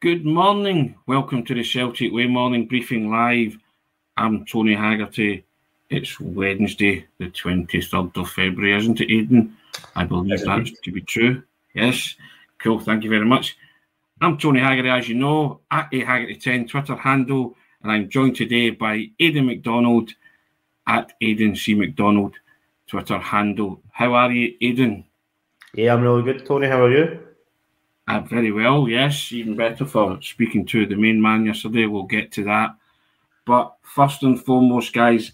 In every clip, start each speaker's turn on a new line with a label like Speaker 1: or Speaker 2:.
Speaker 1: Good morning. Welcome to the Celtic Way Morning Briefing Live. I'm Tony Haggerty. It's Wednesday, the 23rd of February, isn't it, Aidan? I believe that's to be true. Yes. Cool. Thank you very much. I'm Tony Haggerty, as you know, at a Haggerty10 Twitter handle, and I'm joined today by Aidan McDonald at Aidan C. McDonald Twitter handle. How are you, Aidan?
Speaker 2: Yeah, I'm really good, Tony. How are you?
Speaker 1: Uh, very well, yes. Even better for speaking to the main man yesterday. We'll get to that. But first and foremost, guys,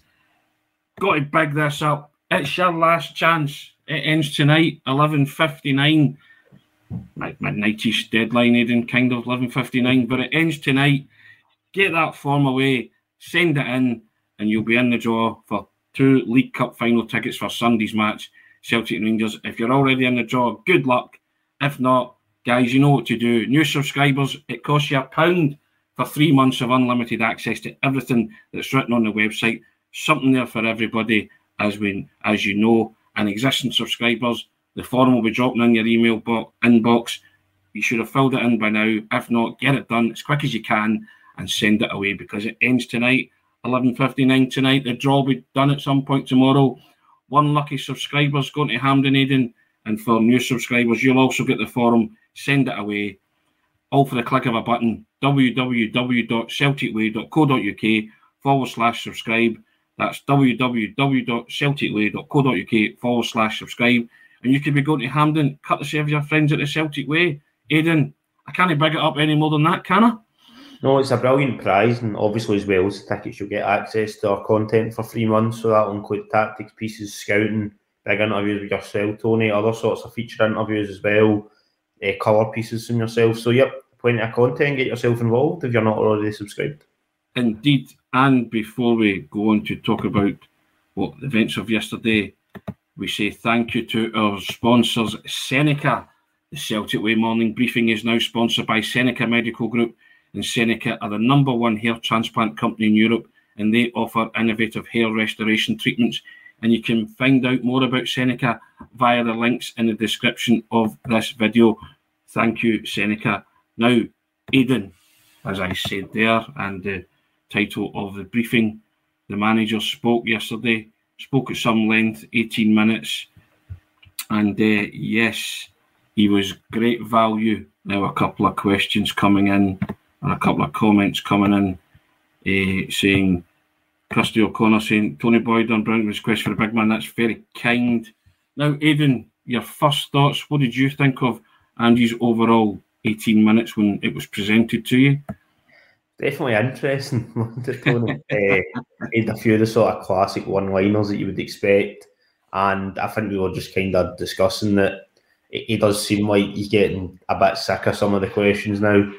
Speaker 1: got to big this up. It's your last chance. It ends tonight, eleven fifty nine. My midnightish deadline, Aidan, kind of eleven fifty nine. But it ends tonight. Get that form away, send it in, and you'll be in the draw for two League Cup final tickets for Sunday's match, Celtic Rangers. If you're already in the draw, good luck. If not, guys, you know what to do. New subscribers, it costs you a pound for three months of unlimited access to everything that's written on the website. Something there for everybody, as we as you know. And existing subscribers, the form will be dropping in your email bo- inbox. You should have filled it in by now. If not, get it done as quick as you can and send it away because it ends tonight, 11.59 tonight. The draw will be done at some point tomorrow. One lucky subscriber's going to Hampden Aidan. And for new subscribers, you'll also get the forum. Send it away. All for the click of a button. www.celticway.co.uk forward slash subscribe. That's www.celticway.co.uk forward slash subscribe. And you could be going to Hampden, courtesy of your friends at the Celtic Way. Aidan, I can't bring it up any more than that, can I?
Speaker 2: No, it's a brilliant prize, and obviously, as well as the tickets, you'll get access to our content for three months. So that'll include tactics pieces, scouting, big interviews with yourself, Tony, other sorts of feature interviews as well, uh, colour pieces from yourself. So, yep, plenty of content. Get yourself involved if you're not already subscribed.
Speaker 1: Indeed. And before we go on to talk about what the events of yesterday, we say thank you to our sponsors, Seneca. The Celtic Way morning briefing is now sponsored by Seneca Medical Group, and Seneca are the number one hair transplant company in Europe, and they offer innovative hair restoration treatments. And you can find out more about Seneca via the links in the description of this video. Thank you, Seneca. Now, Aidan, as I said there, and the title of the briefing, the manager spoke yesterday, spoke at some length, 18 minutes, and uh, yes, he was great value. Now, a couple of questions coming in and a couple of comments coming in uh, saying, Kirsty O'Connor saying, Tony Boyd on Brown's request for a big man. That's very kind. Now, Aidan, your first thoughts, what did you think of Andy's overall 18 minutes when it was presented to you?
Speaker 2: Definitely interesting. uh, had a few of the sort of classic one-liners that you would expect, and I think we were just kind of discussing that it, it does seem like he's getting a bit sick of some of the questions now.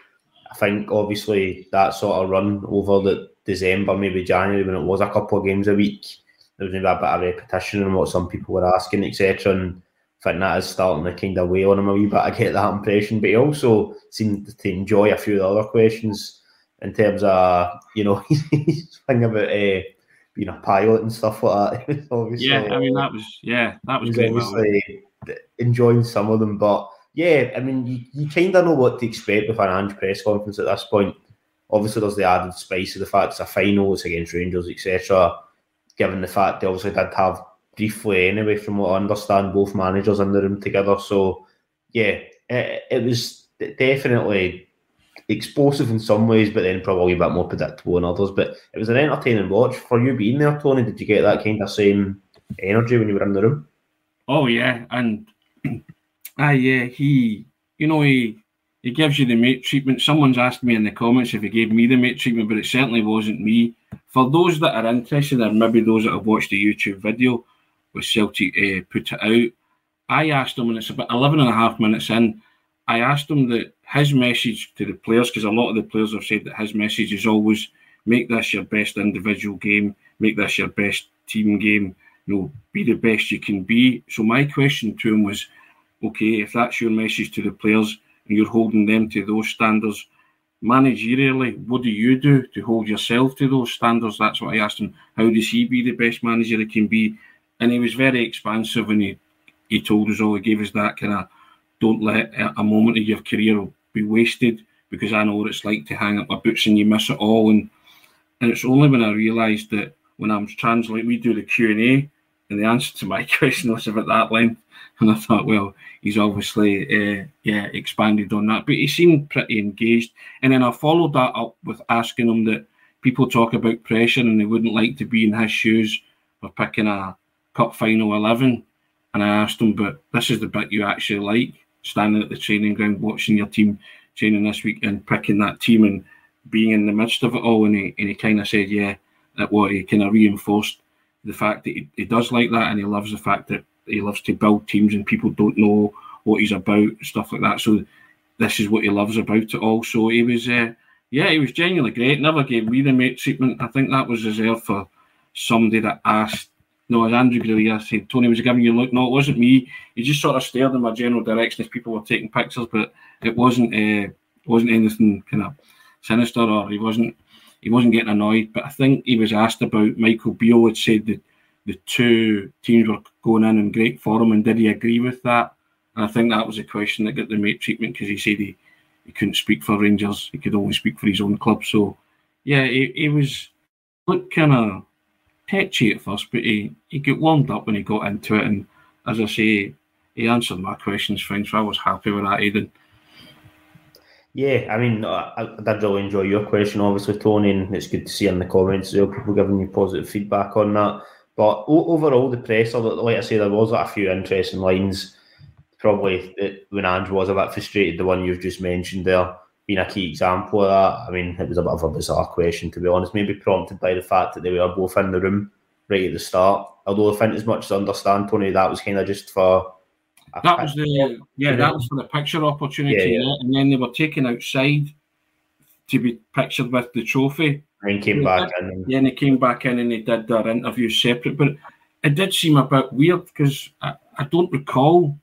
Speaker 2: I think obviously that sort of run over the December, maybe January, when it was a couple of games a week, there was maybe a bit of repetition in what some people were asking, etc. And I think that is starting to kind of weigh on him a wee bit. I get that impression, but he also seemed to enjoy a few of the other questions in terms of you know his thing about uh, being a pilot and stuff like that.
Speaker 1: obviously, yeah, I mean that was yeah that was great.
Speaker 2: Obviously, enjoying some of them, but yeah, I mean you, you kind of know what to expect with an Ange press conference at this point. Obviously, there's the added spice of the fact it's a final, it's against Rangers, etc. Given the fact they obviously did have briefly anyway, from what I understand, both managers in the room together. So yeah, it, it was definitely explosive in some ways, but then probably a bit more predictable in others. But it was an entertaining watch. For you being there, Tony, did you get that kind of same energy when you were in the room?
Speaker 1: Oh yeah, and ah yeah, he, you know, he he gives you the mate treatment. Someone's asked me in the comments if he gave me the mate treatment, but it certainly wasn't me. For those that are interested, or maybe those that have watched the YouTube video with Celtic uh, put it out, I asked him, and it's about 11 and a half minutes in, I asked him that his message to the players, because a lot of the players have said that his message is always make this your best individual game, make this your best team game, you know, be the best you can be. So my question to him was, okay, if that's your message to the players and you're holding them to those standards, managerially, what do you do to hold yourself to those standards? That's what I asked him. How does he be the best manager he can be? And he was very expansive and he, he told us all, he gave us that kind of don't let a moment of your career be wasted because I know what it's like to hang up my boots and you miss it all. And and it's only when I realised that when I was translating, we do the Q and A, and the answer to my question was about that length, and I thought, well, he's obviously uh, yeah expanded on that, but he seemed pretty engaged. And then I followed that up with asking him that people talk about pressure and they wouldn't like to be in his shoes for picking a cup final eleven, and I asked him, but this is the bit you actually like, standing at the training ground watching your team training this week and picking that team and being in the midst of it all. And he, and he kind of said, yeah, that what he kind of reinforced the fact that he, he does like that and he loves the fact that he loves to build teams and people don't know what he's about, stuff like that. So this is what he loves about it all. So he was, uh, yeah, he was genuinely great. Never gave me the mate treatment. I think that was reserved for somebody that asked. No, as Andrew Greeley I said, Tony was giving you a look. No, it wasn't me. He just sort of stared in my general direction as people were taking pictures, but it wasn't uh, wasn't anything kind of sinister or he wasn't he wasn't getting annoyed. But I think he was asked about Michael Beale had said that the two teams were going in in great form, and did he agree with that? And I think that was a question that got the mate treatment because he said he, he couldn't speak for Rangers, he could only speak for his own club. So yeah, he, he was look kind of tetchy at first, but he, he got warmed up when he got into it. And as I say, he answered my questions fine, so I was happy with that, Aidan.
Speaker 2: Yeah, I mean, I, I did really enjoy your question, obviously, Tony, and it's good to see in the comments there people giving you positive feedback on that. But overall, the presser, like I say, there was a few interesting lines. Probably when Ange was a bit frustrated, the one you've just mentioned there being a key example of that. I mean, it was a bit of a bizarre question, to be honest, maybe prompted by the fact that they were both in the room right at the start. Although I think as much as I understand, Tony, that was kind of just for
Speaker 1: that was the yeah, that was for the picture opportunity, yeah, yeah. and then they were taken outside to be pictured with the trophy.
Speaker 2: And came back did, in.
Speaker 1: Yeah, and they came back in and they did their interview separate. But it did seem a bit weird because I, I don't recall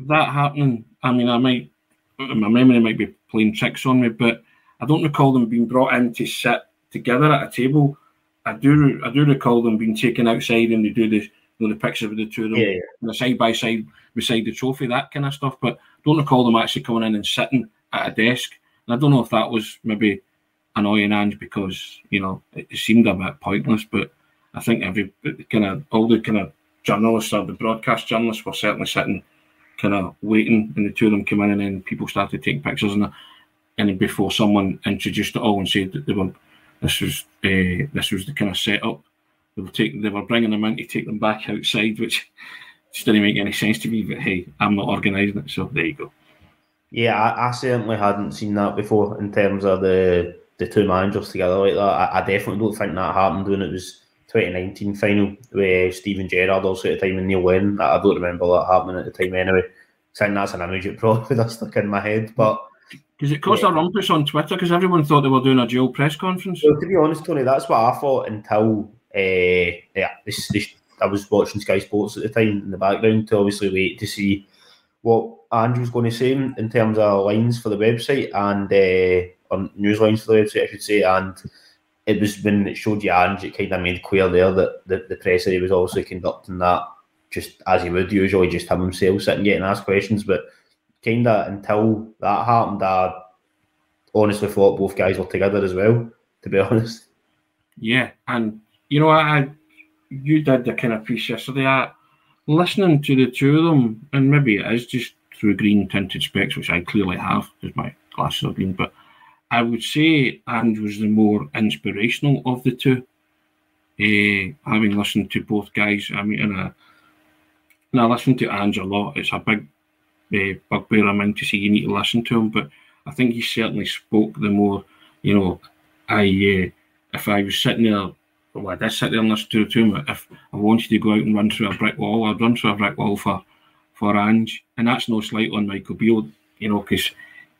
Speaker 1: that happening. I mean, I might my memory might be playing tricks on me, but I don't recall them being brought in to sit together at a table. I do I do recall them being taken outside and they do this you know, the picture of the two of them yeah, yeah. side by side beside the trophy, that kind of stuff. But don't recall them actually coming in and sitting at a desk. And I don't know if that was maybe annoying Ange because you know it, it seemed a bit pointless. But I think every kind of all the kind of journalists or the broadcast journalists were certainly sitting kind of waiting, and the two of them came in, and then people started taking pictures, and and before someone introduced it all and said that they were this was uh, this was the kind of setup they were taking, they were bringing them in to take them back outside, which just didn't make any sense to me. But hey, I'm not organising it, so there you go.
Speaker 2: Yeah, I, I, certainly hadn't seen that before in terms of the the two managers together like that. I, I definitely don't think that happened when it was 2019 final with Steven Gerrard also at the time and Neil Lennon. I don't remember that happening at the time anyway. I think that's an image that probably that's stuck in my head, but.
Speaker 1: Because it caused yeah. a rumpus on Twitter because everyone thought they were doing a dual press conference.
Speaker 2: Well, to be honest, Tony, that's what I thought until uh, yeah, this, this, I was watching Sky Sports at the time in the background to obviously wait to see what Ange's going to say in terms of lines for the website and uh, on news lines for the website, I should say. And it was when it showed you Ange, it kind of made clear there that the, the presser he was also conducting that just as he would usually, just have himself sitting getting asked questions. But kind of until that happened, I honestly thought both guys were together as well, to be honest.
Speaker 1: Yeah, and you know, I you did the kind of piece yesterday. I, listening to the two of them, and maybe it is just through green tinted specs, which I clearly have because my glasses are green. But I would say Ange was the more inspirational of the two. Uh, having listened to both guys, I mean, and I, and I listen to Ange a lot. It's a big uh, bugbear I'm in to say you need to listen to him, but I think he certainly spoke the more, you know, I uh, if I was sitting there well, I did sit there and listen to the tune. If I wanted to go out and run through a brick wall, I'd run through a brick wall for for Ange, and that's no slight on Michael Beale, you know, because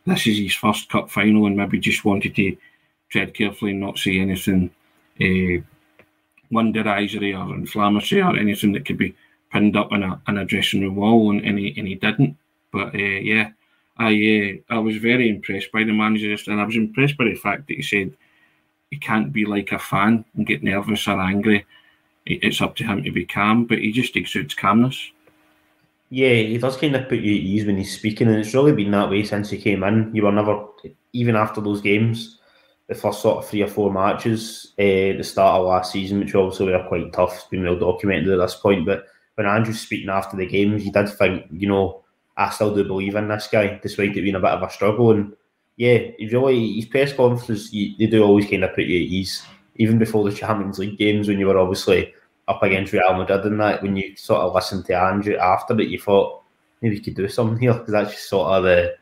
Speaker 1: this is his first cup final, and maybe just wanted to tread carefully and not say anything uh, one derisory or inflammatory or anything that could be pinned up in a, in a dressing room wall, and, and, he, and he didn't. But uh, yeah, I uh, I was very impressed by the manager, and I was impressed by the fact that he said he can't be like a fan and get nervous or angry. It's up to him to be calm, but he just exudes calmness.
Speaker 2: Yeah, he does kind of put you at ease when he's speaking, and it's really been that way since he came in. You were never even after those games, the first sort of three or four matches, uh, the start of last season, which obviously were quite tough, it's been well documented at this point. But when Ange's speaking after the games, you did think, you know, I still do believe in this guy, despite it being a bit of a struggle. And yeah, really his press conferences, they do always kind of put you at ease. Even before the Champions League games, when you were obviously up against Real Madrid and that, when you sort of listened to Ange after it, you thought maybe you could do something here because that's just sort of the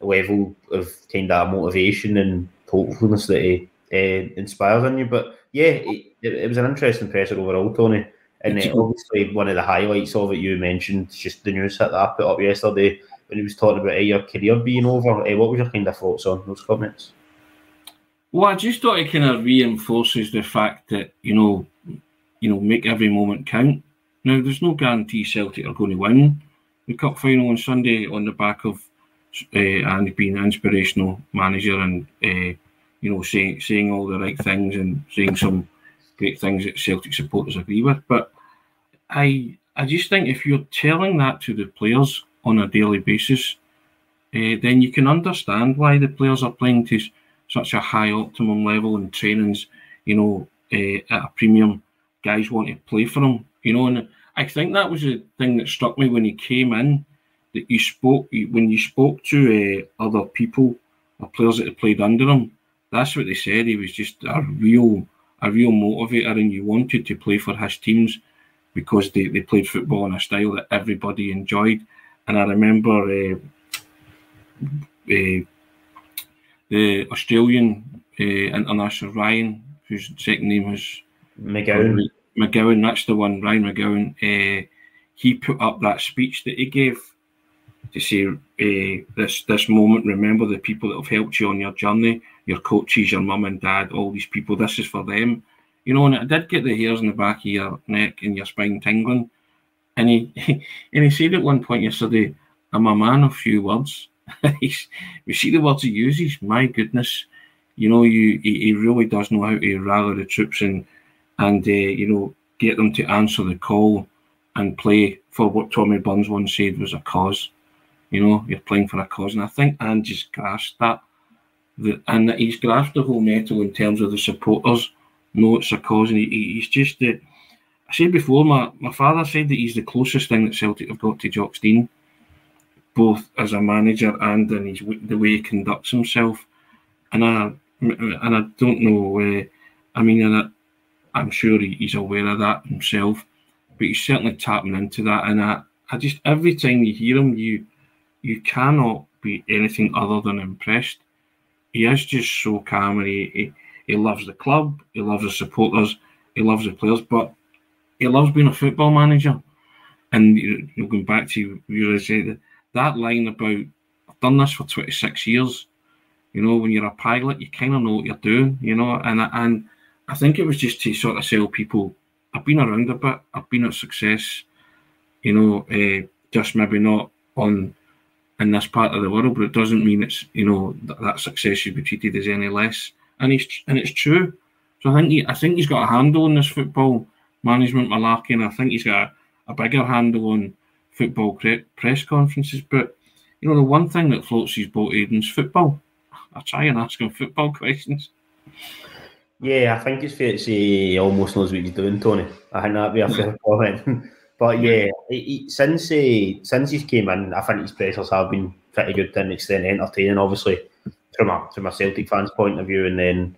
Speaker 2: level of kind of motivation and hopefulness that he uh, inspires in you. But yeah, it, it, was an interesting presser overall, Tony. And uh, obviously, one of the highlights of it you mentioned, just the news that I put up yesterday when he was talking about uh, your career being over. Uh, what was your kind of thoughts on those comments?
Speaker 1: Well, I just thought it kind of reinforces the fact that you know, you know, make every moment count. Now, there's no guarantee Celtic are going to win the cup final on Sunday on the back of uh, and being an inspirational manager and uh, you know saying saying all the right things and saying some great things that Celtic supporters agree with. But I I just think if you're telling that to the players on a daily basis, uh, then you can understand why the players are playing to such a high optimum level in trainings. You know, uh, at a premium, guys want to play for them. You know, and I think that was the thing that struck me when he came in that you spoke when you spoke to uh, other people or players that had played under him. That's what they said. He was just a real, a real motivator, and you wanted to play for his teams because they, they played football in a style that everybody enjoyed. And I remember uh, uh, the Australian uh, international Ryan, whose second name was
Speaker 2: McGowan.
Speaker 1: McGowan, that's the one, Ryan McGowan. Uh, he put up that speech that he gave to say uh, this this moment. Remember the people that have helped you on your journey, your coaches, your mum and dad, all these people. This is for them, you know. And it did get the hairs in the back of your neck and your spine tingling. And he and he said at one point yesterday, "I'm a man of few words." you see the words he uses. My goodness, you know, you he, he really does know how to rally the troops and and uh, you know get them to answer the call and play for what Tommy Burns once said was a cause. You know, you're playing for a cause, and I think Ange's grasped that. The, and that he's grasped the whole metal in terms of the supporters No, it's a cause, and he, he's just the. I said before, my, my father said that he's the closest thing that Celtic have got to Jock Stein, both as a manager and in his the way he conducts himself. And I and I don't know. Uh, I mean, and I, I'm sure he, he's aware of that himself, but he's certainly tapping into that. And I, I just every time you hear him, you you cannot be anything other than impressed. He is just so calm and he, he, he loves the club, he loves the supporters, he loves the players, but he loves being a football manager. And you know, going back to you said that line about I've done this for 26 years. You know, when you're a pilot, you kind of know what you're doing. You know, and and I think it was just to sort of sell people. I've been around a bit. I've been at success. You know, uh, just maybe not on in this part of the world, but it doesn't mean it's you know that, that success should be treated as any less. And he's and it's true. So I think he, I think he's got a handle on this football management malarkey, and I think he's got a, a bigger handle on football pre- press conferences. But you know, the one thing that floats his boat, Aidan's football. I try and ask him football questions.
Speaker 2: Yeah, I think it's fair to say he almost knows what he's doing, Tony. I think that'd be a fair comment. But yeah, he, he, since he, since he's came in, I think his pressers have been pretty good to an extent, entertaining. Obviously, from a from a Celtic fans' point of view, and then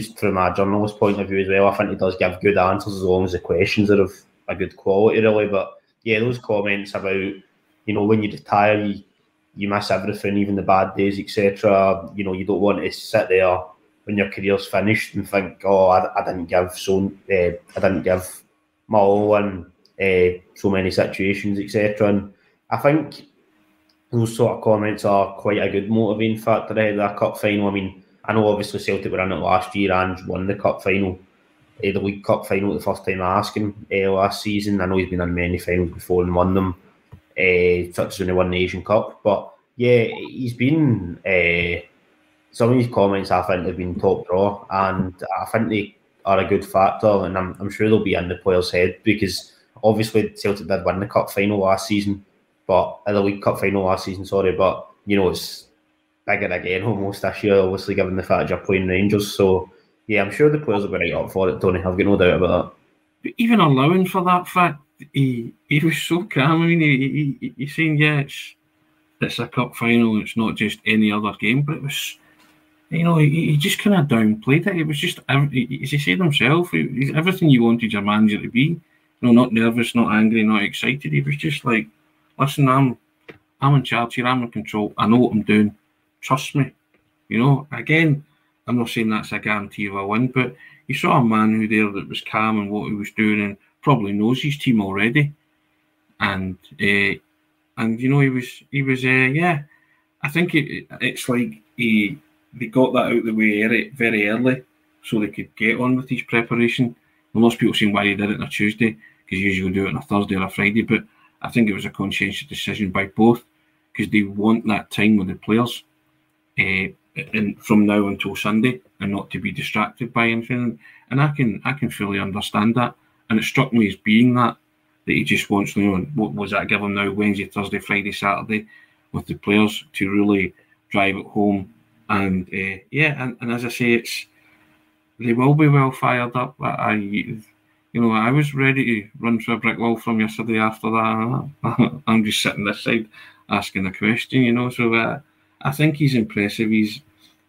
Speaker 2: just from a journalist point of view as well, I think he does give good answers as long as the questions are of a good quality, really. But yeah, those comments about you know when you retire, you, you miss everything, even the bad days, etc. You know, you don't want to sit there when your career's finished and think, oh, I, I didn't give so, uh, I didn't give my all, and uh, so many situations, etc. And I think those sort of comments are quite a good motivating factor ahead of that cup final. I mean, I know obviously Celtic were in it last year and won the cup final, uh, the League Cup final the first time I asked him uh, last season. I know he's been in many finals before and won them, such as when he won the Asian Cup. But yeah, he's been. Uh, some of his comments I think have been top draw, and I think they are a good factor, and I'm, I'm sure they'll be in the player's head because obviously Celtic did win the cup final last season, but uh, the League Cup final last season, sorry, but you know it's bigger again almost this year, obviously given the fact you're playing Rangers. So yeah, I'm sure the players will be right up for it, Tony. I've got no doubt about that.
Speaker 1: But even allowing for that fact, he he was so calm. I mean, he, he, he's saying, yeah, it's, it's a cup final, it's not just any other game, but it was, you know, he, he just kind of downplayed it. It was just, as he said himself, he's everything you wanted your manager to be. You know, not nervous, not angry, not excited. He was just like, listen, I'm I'm in charge here, I'm in control, I know what I'm doing. Trust me. You know, again, I'm not saying that's a guarantee of a win, but you saw a man who there that was calm and what he was doing and probably knows his team already. And uh, and you know he was he was uh, yeah. I think it, it's like he they got that out of the way very early so they could get on with his preparation. And most people saying why he did it on a Tuesday because usually do it on a Thursday or a Friday, but I think it was a conscientious decision by both because they want that time with the players uh, and from now until Sunday and not to be distracted by anything. And I can I can fully understand that. And it struck me as being that that he just wants to know what was that give him now Wednesday, Thursday, Friday, Saturday with the players to really drive it home. And uh, yeah, and, and as I say, it's they will be well fired up. I, you know, I was ready to run through a brick wall from yesterday after that. I'm just sitting this side asking a question, you know. So uh, I think he's impressive. He's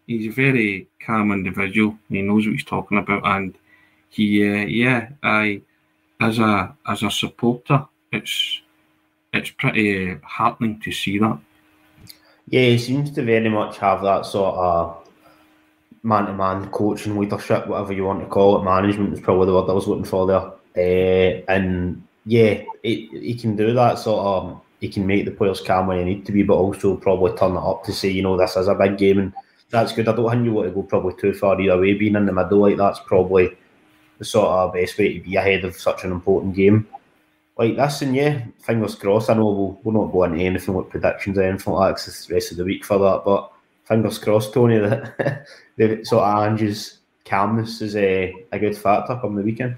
Speaker 1: he's a very calm individual. He knows what he's talking about, and he, uh, yeah, I as a as a supporter, it's it's pretty heartening to see that.
Speaker 2: Yeah, he seems to very much have that sort of man to man coaching, leadership, whatever you want to call it. Management is probably the word I was looking for there. Uh, and yeah, it, he can do that sort of. He can make the players calm when they need to be, but also probably turn it up to say, you know, this is a big game and that's good. I don't think you want to go probably too far either way. Being in the middle like that's probably the sort of best way to be ahead of such an important game like this. And yeah, fingers crossed. I know we'll, we'll not go into anything with predictions or anything like that the rest of the week for that, but fingers crossed, Tony, that the sort of Ange's calmness is a, a good factor come the weekend.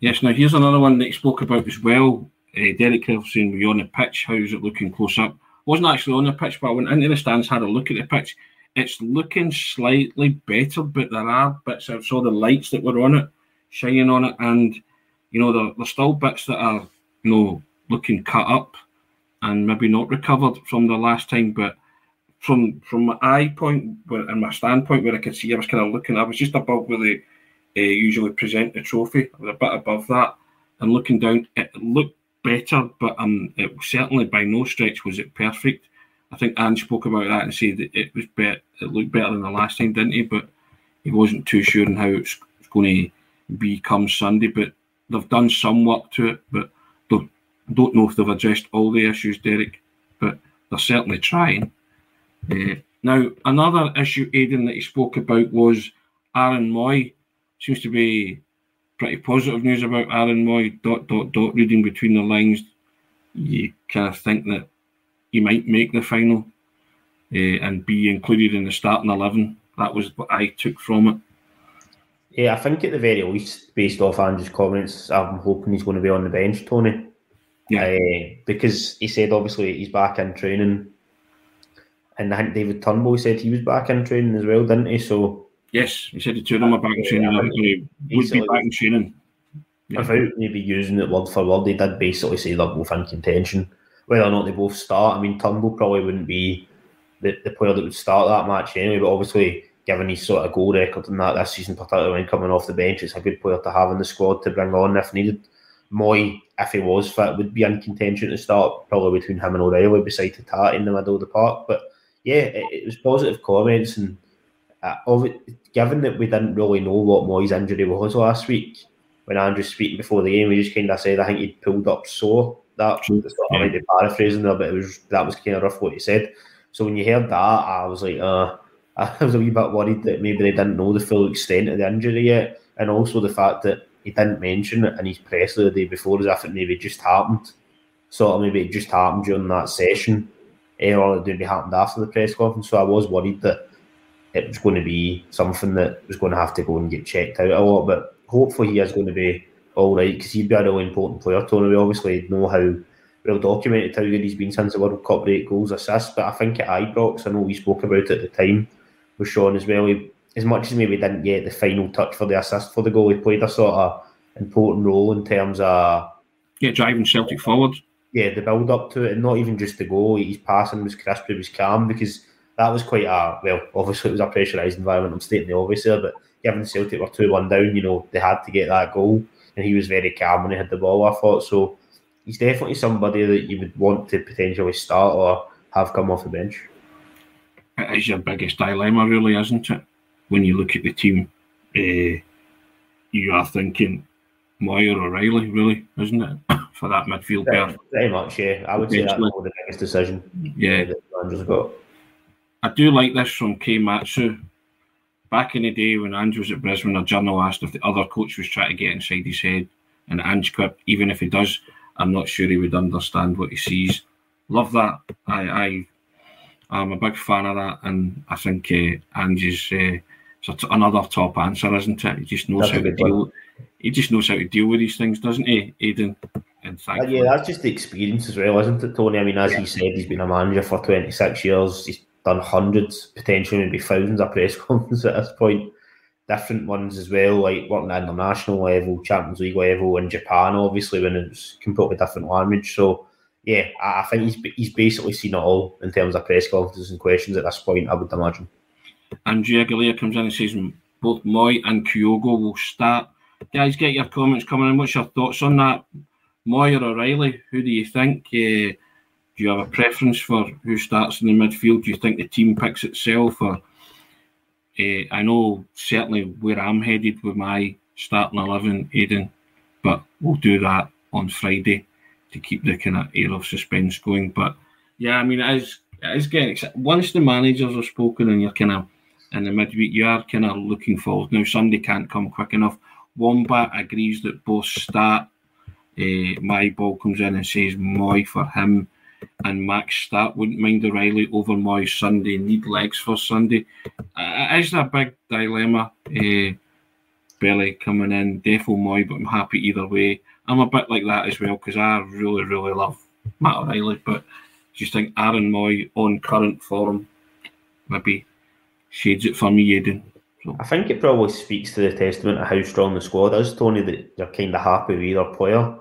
Speaker 1: Yes, now here's another one that spoke about as well. Uh, Derek Kelson, were you on the pitch? How's it looking close up? Wasn't actually on the pitch, but I went into the stands, had a look at the pitch it's looking slightly better, but there are bits. I saw the lights that were on it, shining on it, and you know there, there's still bits that are you know looking cut up and maybe not recovered from the last time. But from from my eye point where, and my standpoint, where I could see, I was kind of looking. I was just above where they uh, usually present the trophy. I was a bit above that, and looking down, it looked better, but um, it certainly by no stretch was it perfect. I think Ange spoke about that and said that it was better, it looked better than the last time, didn't he? But he wasn't too sure on how it's going to be come Sunday. But they've done some work to it, but don't, don't know if they've addressed all the issues, Derek. But they're certainly trying. Uh, now, another issue, Aidan, that he spoke about was Aaron Mooy Seems to be pretty positive news about Aaron Mooy. Dot dot dot. Reading between the lines, you kind of think that he might make the final uh, and be included in the starting 11. That was what I took from it.
Speaker 2: Yeah, I think at the very least, based off Ange's comments, I'm hoping he's going to be on the bench, Tony. Yeah. Uh, because he said obviously he's back in training. And I think David Turnbull said he was back in training as well, didn't he? So
Speaker 1: Yes, he said the two of them are back in training. Yeah, he would be back in training.
Speaker 2: Yeah. Without maybe using it word for word, they did basically say they're both in contention whether or not they both start. I mean, Turnbull probably wouldn't be the, the player that would start that match anyway, but obviously, given his sort of goal record and that this season, particularly when coming off the bench, it's a good player to have in the squad to bring on if needed. Mooy, if he was fit, would be in contention to start, probably between him and O'Riley, beside Hatate in the middle of the park. But yeah, it, it was positive comments, and uh, of it, given that we didn't really know what Mooy's injury was last week, when Ange speaking before the game, we just kind of said I think he'd pulled up sore that True. I might be paraphrasing there, but it was that was kind of rough what he said. So when you heard that, I was like, uh, I was a wee bit worried that maybe they didn't know the full extent of the injury yet, and also the fact that he didn't mention it in his press the day before, as if it maybe just happened. Sort of maybe it just happened during that session, or it maybe happened after the press conference. So I was worried that it was going to be something that was going to have to go and get checked out a lot. But hopefully he is going to be all right because he'd be a really important player. Tony, we obviously know how well documented how good he's been since the World Cup, rate goals, assists. But I think at Ibrox, I know we spoke about it at the time with Sean as well. He, as much as maybe didn't get the final touch for the assist for the goal, he played a sort of important role in terms of
Speaker 1: yeah, driving Celtic forward.
Speaker 2: Yeah, the build up to it, and not even just the goal. His passing was crisp, it was calm because that was quite a well. Obviously, it was a pressurised environment. I'm stating the obvious there, but given Celtic were two one down, you know they had to get that goal, and he was very calm when he had the ball. I thought so. He's definitely somebody that you would want to potentially start or have come off the bench.
Speaker 1: It is your biggest dilemma, really, isn't it? When you look at the team, uh, you are thinking Mooy or O'Riley, really, isn't it? For that midfield
Speaker 2: pair. Very much, yeah. I would say that's the biggest decision.
Speaker 1: Yeah.
Speaker 2: Ange's got.
Speaker 1: I do like this from K Matsu. Back in the day when Ange was at Brisbane, a journal asked if the other coach was trying to get inside his head. And Ange quipped, even if he does, I'm not sure he would understand what he sees. Love that. I, I I'm a big fan of that, and I think uh, Ange's uh, another top answer, isn't it? He just knows That's how to deal he just knows how to deal with these things, doesn't he, Aidan?
Speaker 2: And uh, yeah, that's just the experience as well, isn't it, Tony? I mean, as yeah. he said, he's been a manager for 26 years. He's done hundreds, potentially maybe thousands of press conferences at this point. Different ones as well, like working at international level, Champions League level, in Japan, obviously, when it's completely different language. So, yeah, I think he's he's basically seen it all in terms of press conferences and questions at this point, I would imagine.
Speaker 1: Andrea Galea comes in and says both Mooy and Kyogo will start guys, get your comments coming in. What's your thoughts on that? Mooy or Riley? Who do you think? Uh, do you have a preference for who starts in the midfield? Do you think the team picks itself? Or uh, I know certainly where I'm headed with my starting eleven, Aidan, but we'll do that on Friday to keep the kind of air of suspense going. But yeah, I mean, it is getting once the managers have spoken and you're kind of in the midweek, you are kind of looking forward. Now, Sunday can't come quick enough. Wombat agrees that both start. Uh, my ball comes in and says Mooy for him, and Max start wouldn't mind O'Riley over Mooy Sunday. Need legs for Sunday. Uh, it is a big dilemma. Uh, Belly coming in, Defo Mooy, but I'm happy either way. I'm a bit like that as well because I really, really love Matt O'Riley, but just think Aaron Mooy on current form maybe shades it for me, Aidan.
Speaker 2: I think it probably speaks to the testament of how strong the squad is, Tony, that you're kind of happy with either player.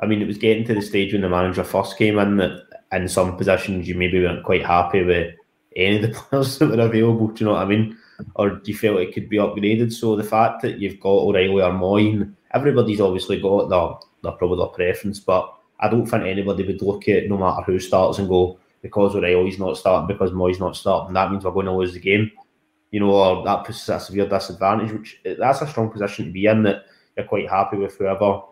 Speaker 2: I mean, it was getting to the stage when the manager first came in that in some positions you maybe weren't quite happy with any of the players that were available, do you know what I mean? Or do you feel it could be upgraded? So the fact that you've got O'Riley or Moyne, everybody's obviously got their, their probably their preference, but I don't think anybody would look at no matter who starts and go, because O'Riley's not starting, because Mooy's not starting, that means we're going to lose the game you know, or that puts us at a severe disadvantage, which that's a strong position to be in that you're quite happy with whoever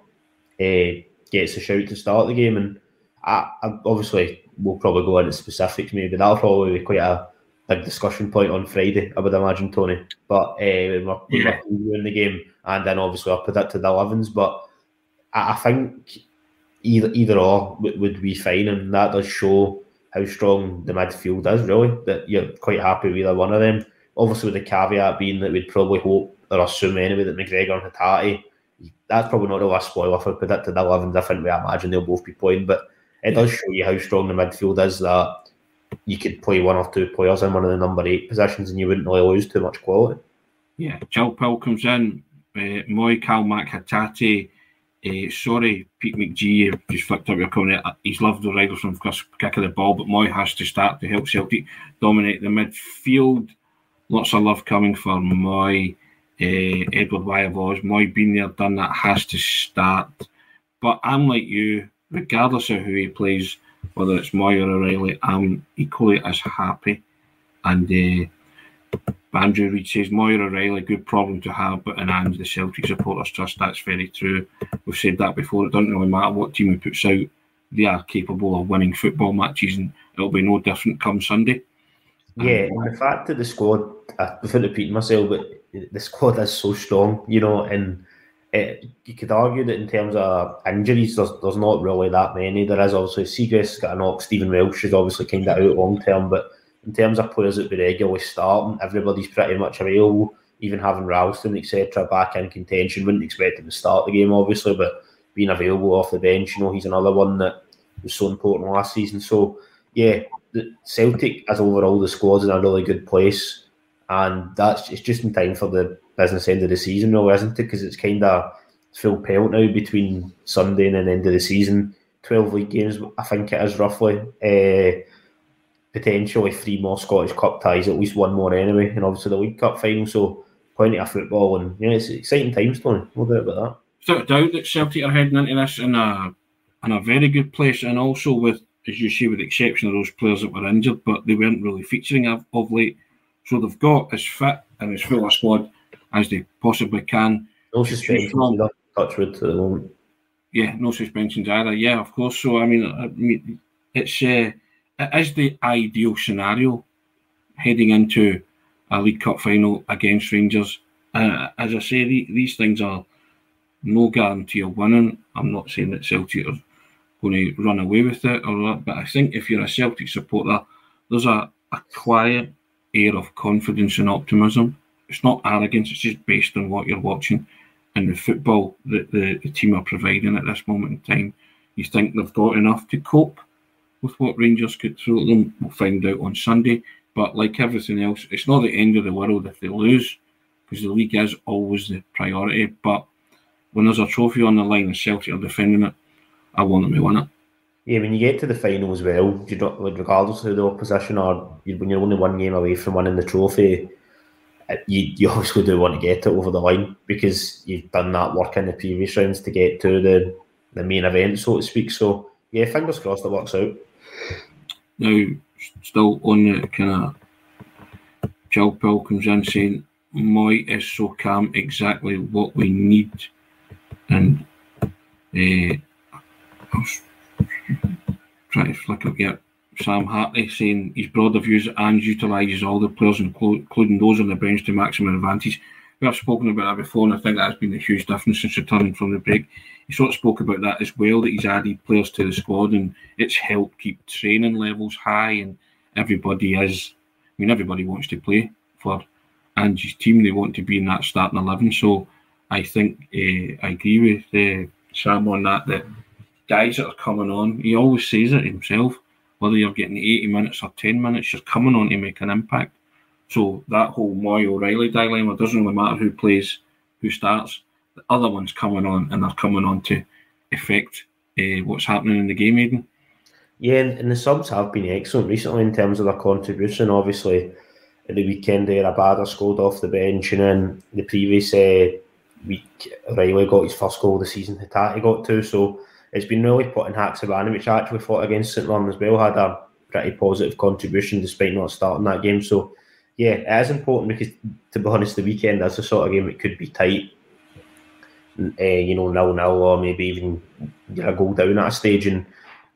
Speaker 2: uh, gets a shout to start the game. And I, I, obviously, we'll probably go into specifics maybe, that'll probably be quite a big discussion point on Friday, I would imagine, Tony. But uh, we're, yeah. we're the game, and then obviously I'll predicted the 11s, but I, I think either either or would, would be fine, and that does show how strong the midfield is, really, that you're quite happy with either one of them Obviously, with the caveat being that we'd probably hope or assume anyway that McGregor and Hatate, that's probably not the last spoiler for predicted 11s. I think we imagine they'll both be playing, but it does show you how strong the midfield is that you could play one or two players in one of the number eight positions and you wouldn't really lose too much quality.
Speaker 1: Yeah, Pill comes in. Uh, Mooy, Calmac, Hatate. Uh, sorry, Pete McGee, just flicked up your comment. He's loved the riders from kick of the ball, but Mooy has to start to help Celtic dominate the midfield lots of love coming for Mooy, uh, Edward Wyavoz. Mooy being there, done that, has to start. But I'm like you, regardless of who he plays, whether it's Mooy or O'Riley, I'm equally as happy. And uh, Andrew Reid says or O'Riley, good problem to have, but in hands the Celtic supporters trust. That's very true. We've said that before. It doesn't really matter what team he puts out. They are capable of winning football matches, and it'll be no different come Sunday.
Speaker 2: Yeah, and the fact that the squad, I, without repeating myself, but the squad is so strong, you know, and it, you could argue that in terms of injuries, there's, there's not really that many. There is obviously Siegrist's got a knock, Stephen Welsh is obviously kind of out long term, but in terms of players that be regularly starting, everybody's pretty much available. Even having Ralston, etc., back in contention, wouldn't expect him to start the game, obviously, but being available off the bench, you know, he's another one that was so important last season. So yeah, the Celtic as overall the squad's in a really good place, and that's it's just in time for the business end of the season, though, isn't it? Because it's kind of full pelt now between Sunday and the end of the season. Twelve league games, I think it is roughly. Uh, potentially three more Scottish Cup ties, at least one more anyway, and obviously the League Cup final. So plenty of football, and know it's exciting times, Tony. No doubt about that.
Speaker 1: Without doubt that Celtic are heading into this in a in a very good place, and also with, as you say, with the exception of those players that were injured, but they weren't really featuring of, of late. So they've got as fit and as full a squad as they possibly can.
Speaker 2: No suspensions, touchwood at the moment.
Speaker 1: Yeah, no suspensions either. Yeah, of course. So I mean, I mean it's uh, it is the ideal scenario heading into a League Cup final against Rangers. Uh, as I say, the, these things are no guarantee of winning. I'm not saying that Celtic are going to run away with it or that, but I think if you're a Celtic supporter, there's a, a quiet air of confidence and optimism. It's not arrogance, it's just based on what you're watching and the football that the, the team are providing at this moment in time. You think they've got enough to cope with what Rangers could throw at them. We'll find out on Sunday. But like everything else, it's not the end of the world if they lose, because the league is always the priority. But when there's a trophy on the line and Celtic are defending it, I want them to win it.
Speaker 2: Yeah, when you get to the final as well, you regardless of the opposition or when you're only one game away from winning the trophy, you, you obviously do want to get it over the line because you've done that work in the previous rounds to get to the, the main event, so to speak. So, yeah, fingers crossed it works out.
Speaker 1: Now, still on the kind of Jill Pill comes in saying, Mooy is so calm, exactly what we need. And uh, I was trying to flick up, yeah. Sam Hartley saying his broader views and utilises all the players, including those on the bench, to maximum advantage. We have spoken about that before, and I think that's been a huge difference since returning from the break he sort of spoke about that as well, that he's added players to the squad and it's helped keep training levels high and everybody is, I mean, everybody wants to play for Angie's team. They want to be in that starting 11. So I think uh, I agree with uh, Sam on that, that guys that are coming on, he always says it himself, whether you're getting 80 minutes or 10 minutes, you're coming on to make an impact. So that whole Moy O'Riley dilemma doesn't really matter who plays, who starts the other ones coming on and they're coming on to affect uh, what's happening in the game, Aidan.
Speaker 2: Yeah, and the subs have been excellent recently in terms of their contribution. Obviously, at the weekend there, Abada scored off the bench, and then the previous uh, week, Riley got his first goal of the season. Hatate got two, so it's been really putting Haksabanovic, which actually fought against St. Mirren as well, had a pretty positive contribution despite not starting that game. So, yeah, it is important because, to be honest, the weekend is the sort of game that could be tight uh, you know, nil nil or maybe even a goal down at a stage. And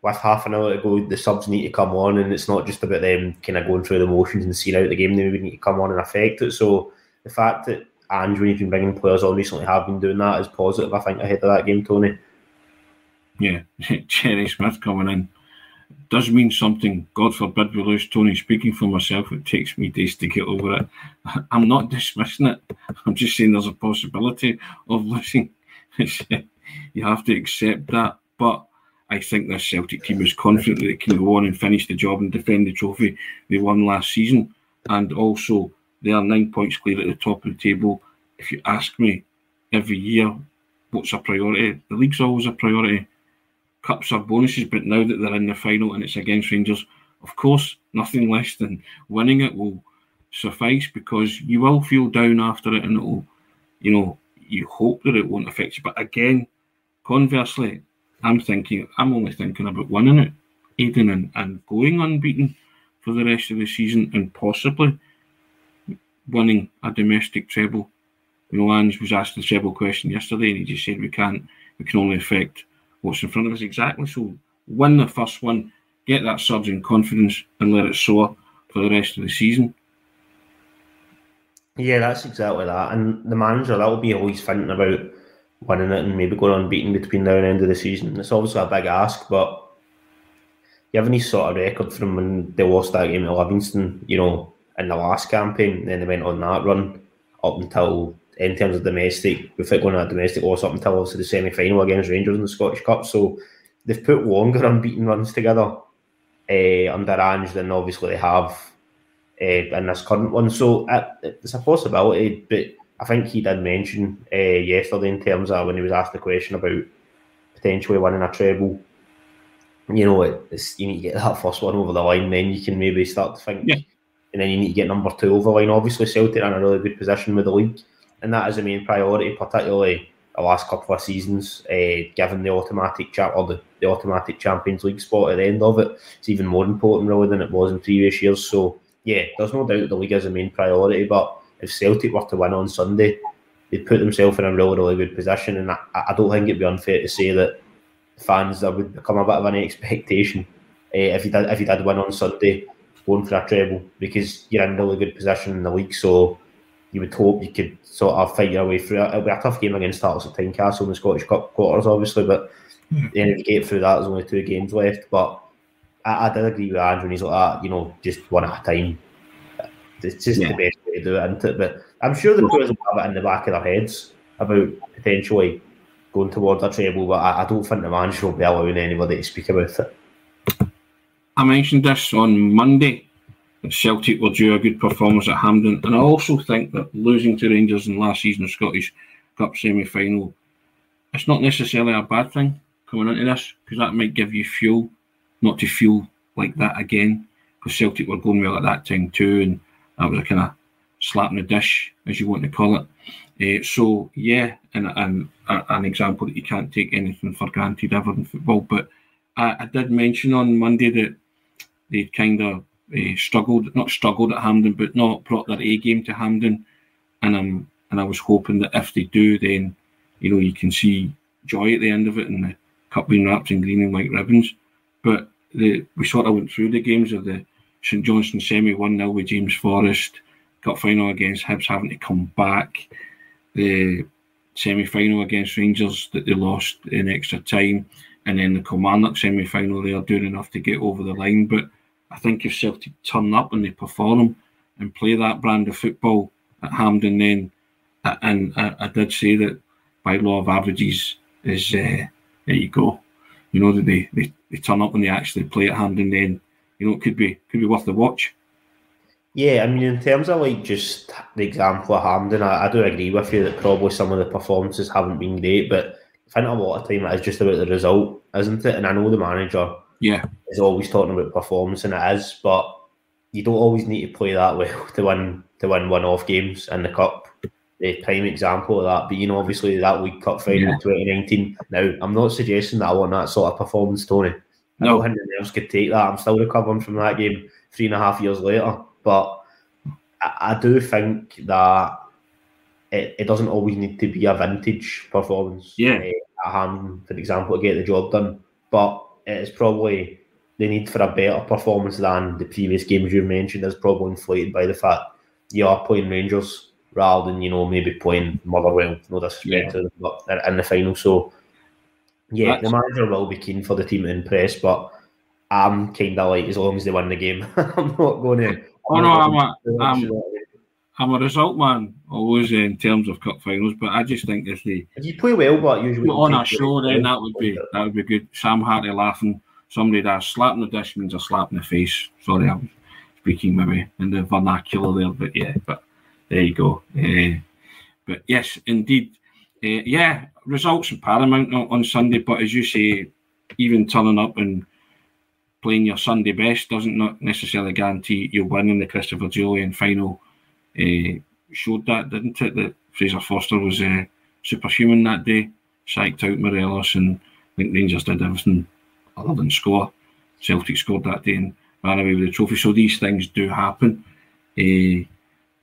Speaker 2: with half an hour to go, the subs need to come on, and it's not just about them kind of going through the motions and seeing out the game. They maybe need to come on and affect it. So the fact that Andrew, you've been bringing players on recently, have been doing that is positive. I think ahead of that game, Tony.
Speaker 1: Yeah, Cherry Smith coming in does mean something. God forbid we lose Tony. Speaking for myself, it takes me days to get over it. I'm not dismissing it. I'm just saying there's a possibility of losing. you have to accept that. But I think this Celtic team is confident that they can go on and finish the job and defend the trophy they won last season. And also, they are nine points clear at the top of the table. If you ask me every year what's a priority, the league's always a priority cups are bonuses, but now that they're in the final and it's against Rangers, of course, nothing less than winning it will suffice because you will feel down after it and it'll, you know, you hope that it won't affect you. But again, conversely, I'm thinking, I'm only thinking about winning it, Aidan, and, and going unbeaten for the rest of the season and possibly winning a domestic treble. You know, Ange was asked the treble question yesterday and he just said we can't, we can only affect what's in front of us exactly. So win the first one, get that surge in confidence, and let it soar for the rest of the season.
Speaker 2: Yeah, that's exactly that. And the manager, that will be always thinking about winning it and maybe going unbeaten between now and end of the season. It's obviously a big ask, but you have any sort of record from when they lost that game at Livingston, you know, in the last campaign, then they went on that run up until in terms of domestic, without going to a domestic loss up until obviously the semi final against Rangers in the Scottish Cup. So they've put longer unbeaten runs together uh, under Ange than obviously they have uh, in this current one. So uh, it's a possibility, but I think he did mention uh, yesterday in terms of when he was asked the question about potentially winning a treble. You know, it's, you need to get that first one over the line, then you can maybe start to think,
Speaker 1: Yeah.
Speaker 2: and then you need to get number two over the line. Obviously, Celtic are in a really good position with the league, and that is the main priority, particularly the last couple of seasons, uh, given the automatic cha- or the, the automatic Champions League spot at the end of it. It's even more important really than it was in previous years. So yeah, there's no doubt the league is the main priority. But if Celtic were to win on Sunday, they'd put themselves in a really really good position. And I, I don't think it'd be unfair to say that fans would become a bit of an expectation uh, if you did if you did win on Sunday, going for a treble because you're in a really good position in the league. So you would hope you could sort of fight your way through it. It'll be a tough game against Hearts at Tynecastle in the Scottish Cup quarters, obviously, but then if you get through that, there's only two games left. But I, I did agree with Andrew when he's like that, you know, just one at a time. It's just
Speaker 1: Yeah.
Speaker 2: the best way to do it, isn't it? But I'm sure the players will have it in the back of their heads about potentially going towards a treble, but I, I don't think the manager will be allowing anybody to speak about it.
Speaker 1: I mentioned this on Monday that Celtic were due a good performance at Hampden, and I also think that losing to Rangers in last season's Scottish Cup semi final, it's not necessarily a bad thing coming into this because that might give you fuel not to feel like that again. Because Celtic were going well at that time too, and that was a kind of slap in the dish, as you want to call it. Uh, so yeah, and, and an example that you can't take anything for granted ever in football. But I, I did mention on Monday that they kind of uh, struggled, not struggled at Hampden, but not brought their A game to Hampden. And I'm and I was hoping that if they do, then you know you can see joy at the end of it, and the cup being wrapped in green and white ribbons. But the we sort of went through the games of the St Johnstone semi one 0 with James Forrest, cup final against Hibs having to come back, the semi final against Rangers that they lost in extra time, and then the Kilmarnock semi final they are doing enough to get over the line. But I think if Celtic turn up and they perform and play that brand of football at Hampden, then and I, I did say that by law of averages is uh, there you go. You know that they, they, they turn up and they actually play at Hampden, then you know it could be could be worth the watch.
Speaker 2: Yeah, I mean, in terms of like just the example of Hampden, I, I do agree with you that probably some of the performances haven't been great, but I think a lot of time it is just about the result, isn't it? And I know the manager
Speaker 1: Yeah,
Speaker 2: is always talking about performance, and it is, but you don't always need to play that well to win to win one-off games in the cup. The prime example of that being obviously that League Cup final
Speaker 1: Yeah.
Speaker 2: in 2019. Now, I'm not suggesting that I want that sort of performance, Tony.
Speaker 1: No.
Speaker 2: anyone else could take that. I'm still recovering from that game three and a half years later. But I, I do think that it, it doesn't always need to be a vintage performance.
Speaker 1: Yeah.
Speaker 2: uh, at Hampden, for example, to get the job done. But it's probably the need for a better performance than the previous games you mentioned is probably inflated by the fact you are playing Rangers rather than, you know, maybe playing Motherwell, no disrespect
Speaker 1: Yeah.
Speaker 2: but they're in the final. So, yeah,
Speaker 1: That's-
Speaker 2: the manager will be keen for the team to impress, but I'm kind of like, as long as they win the game, I'm not going to.
Speaker 1: Oh no, I'm a, I'm, I'm a result man, always eh, in terms of cup finals. But I just think if they
Speaker 2: If you play well, but usually
Speaker 1: on a show, then that would be that would be good. Sam Hartley laughing, somebody that's slapping the dish means a slap in the face. Sorry, I'm speaking maybe in the vernacular there, but yeah, but there you go. Uh, but yes, indeed, uh, yeah, results are paramount on, on Sunday. But as you say, even turning up and playing your Sunday best doesn't not necessarily guarantee you'll win in the Christophe Jullien final. Uh, showed that, didn't it? That Fraser Forster was superhuman that day, psyched out Morelos, and I think Rangers did everything other than score. Celtic scored that day and ran away with the trophy. So these things do happen. Uh,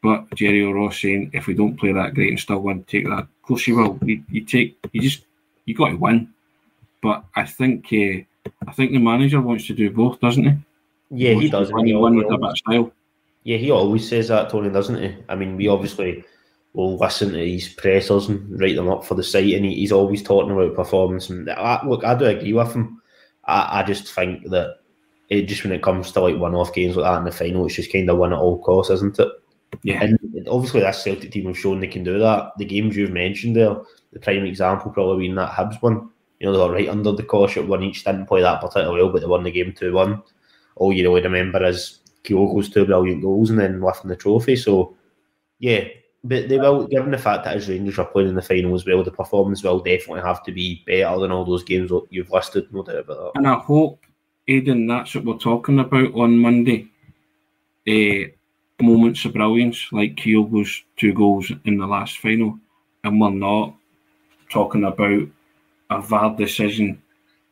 Speaker 1: but Jerry O'Ross saying if we don't play that great and still win, take that. Of course you will. You, you take. You just. You got to win. But I think. Uh, I think the manager wants to do both, doesn't he?
Speaker 2: Yeah, he
Speaker 1: to
Speaker 2: does.
Speaker 1: Win,
Speaker 2: He
Speaker 1: win
Speaker 2: always-
Speaker 1: with a bit style.
Speaker 2: Yeah, he always says that, Tony, doesn't he? I mean, we obviously will listen to his pressers and write them up for the site, and he, he's always talking about performance. And I, look, I do agree with him. I, I just think that it just when it comes to like one-off games like that in the final, it's just kind of win at all costs, isn't it?
Speaker 1: Yeah.
Speaker 2: And obviously, that Celtic team have shown they can do that. The games you've mentioned there, the prime example probably being that Hibs one. you know, they were right under the at one each, didn't play that particularly well, but they won the game 2 1. All you really remember is Kyogo's two brilliant goals and then lifting the trophy. So, yeah, but they will, given the fact that as Rangers are playing in the final as well, the performance will definitely have to be better than all those games you've listed, no doubt about that.
Speaker 1: And I hope, Aidan, that's what we're talking about on Monday. Uh, moments of brilliance like Kyogo's two goals in the last final, and we're not talking about a VAR decision.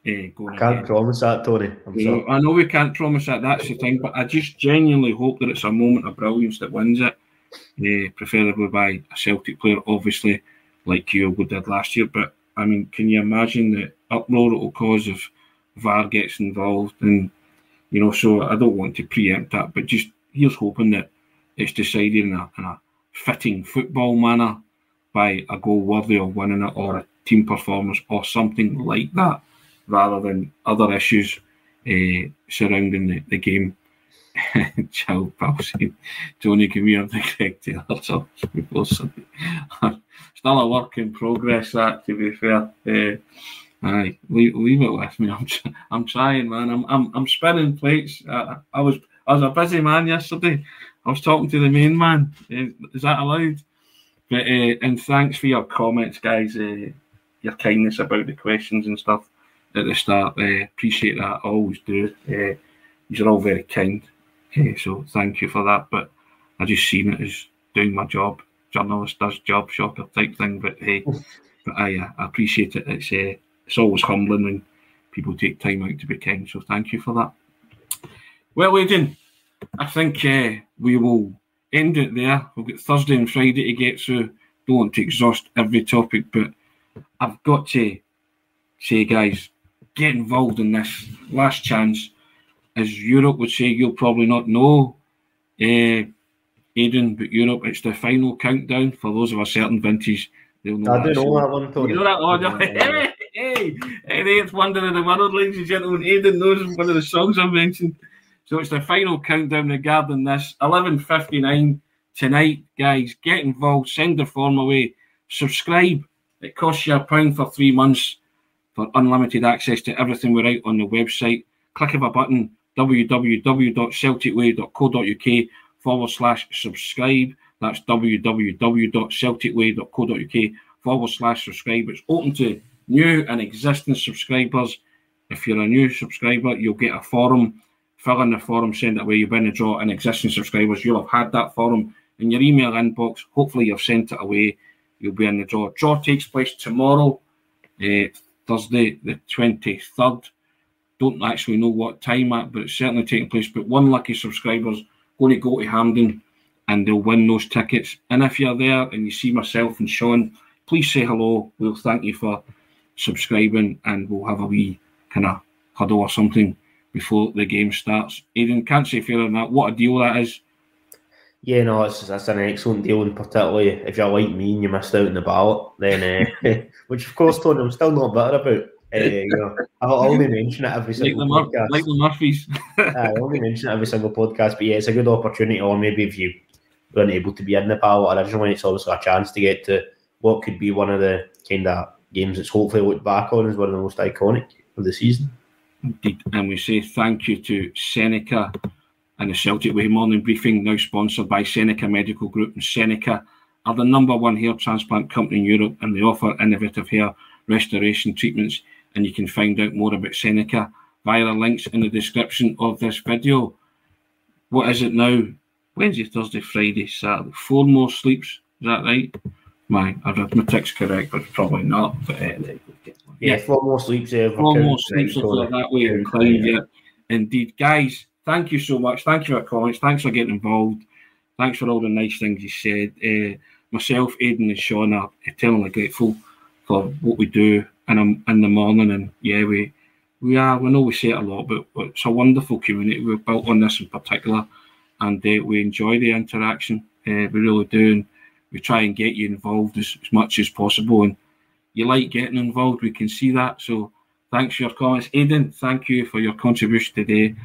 Speaker 1: Uh,
Speaker 2: going I can't again. promise that, Tony.
Speaker 1: i know we can't promise that. That's the thing, but I just genuinely hope that it's a moment of brilliance that wins it, uh, preferably by a Celtic player, obviously, like Kyogo did last year. But I mean, can you imagine the uproar it will cause if VAR gets involved? And you know, so I don't want to preempt that, but just here's hoping that it's decided in a, in a fitting football manner by a goal worthy of winning it or a team performance or something like that, rather than other issues uh, surrounding the, the game. Child Palsy, Tony Camille, the correct Taylor, so still a work in progress. That to be fair, uh, aye, leave, leave it with me. I'm, I'm trying, man. I'm, I'm, I'm spinning plates. I, I was, I was a busy man yesterday. I was talking to the main man. Uh, is that allowed? But uh, and thanks for your comments, guys. Your kindness about the questions and stuff at the start. Appreciate that. I always do. Uh, you're all very kind. Uh, so thank you for that. But I just seen it as doing my job. Journalist does job shocker type thing. But hey, but I, uh, I appreciate it. It's uh, it's always humbling when people take time out to be kind. So thank you for that. Well, Aidan, I think uh, we will end it there. We've got Thursday and Friday to get through. Don't want to exhaust every topic, but I've got to say, guys, get involved in this last chance. As Europe would say, you'll probably not know, uh, Aidan, but Europe, it's the final countdown for those of a certain vintage.
Speaker 2: They'll know I do know that one, Tony.
Speaker 1: You know that one? hey, hey, hey, it's Wonder of the World, ladies and gentlemen. Aidan knows one of the songs I mentioned. So it's the final countdown regarding this. 11.59 tonight, guys. Get involved. Send the form away. Subscribe. It costs you a pound for three months for unlimited access to everything we write on the website. Click of a button, www.celticway.co.uk forward slash subscribe. That's www.celticway.co.uk forward slash subscribe. It's open to new and existing subscribers. If you're a new subscriber, you'll get a forum fill in the form, send it away. You've been to draw and existing subscribers. You'll have had that form in your email inbox. Hopefully, you've sent it away. You'll be in the draw. Draw takes place tomorrow, uh, Thursday, the 23rd. Don't actually know what time at, but it's certainly taking place. But one lucky subscriber's going to go to Hampden and they'll win those tickets. And if you're there and you see myself and Sean, please say hello. We'll thank you for subscribing and we'll have a wee kind of huddle or something before the game starts. Aidan, can't say fairer than that. What a deal that is.
Speaker 2: Yeah, no, it's that's an excellent deal, and particularly if you're like me and you missed out on the ballot, then uh, which of course, Tony, I'm still not bitter about. Uh, you know, I'll only mention it every single
Speaker 1: like podcast. Like the Murphys.
Speaker 2: I only mention it every single podcast, but yeah, it's a good opportunity. Or maybe if you weren't able to be in the ballot originally, it's obviously a chance to get to what could be one of the kind of games that's hopefully looked back on as one of the most iconic of the season.
Speaker 1: Indeed. And we say thank you to Seneca and the Celtic Way morning briefing, now sponsored by Seneca Medical Group. And Seneca are the number one hair transplant company in Europe and they offer innovative hair restoration treatments. And you can find out more about Seneca via the links in the description of this video. What is it now? Wednesday, Thursday, Friday, Saturday. Four more sleeps. Is that right? My arithmetic's correct, but probably not. But uh,
Speaker 2: yeah, four more sleeps there.
Speaker 1: Four more sleeps that way yeah. Indeed. Guys, thank you so much. Thank you for your comments. Thanks for getting involved. Thanks for all the nice things you said. Uh, myself, Aidan, and Sean are eternally grateful for what we do in, in the morning. And yeah, we we are, we know we say it a lot, but it's a wonderful community. We've built on this in particular, and uh, we enjoy the interaction. Uh, we really do. And we try and get you involved as, as much as possible. And you like getting involved. We can see that. So thanks for your comments. Aidan, thank you for your contribution today.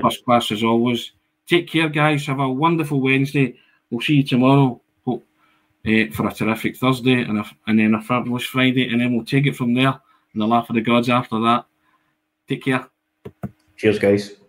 Speaker 1: First class as always. Take care, guys. Have a wonderful Wednesday. We'll see you tomorrow uh, for a terrific Thursday and, a, and then a fabulous Friday. And then we'll take it from there. and the laugh of the gods after that. Take care.
Speaker 2: Cheers, guys.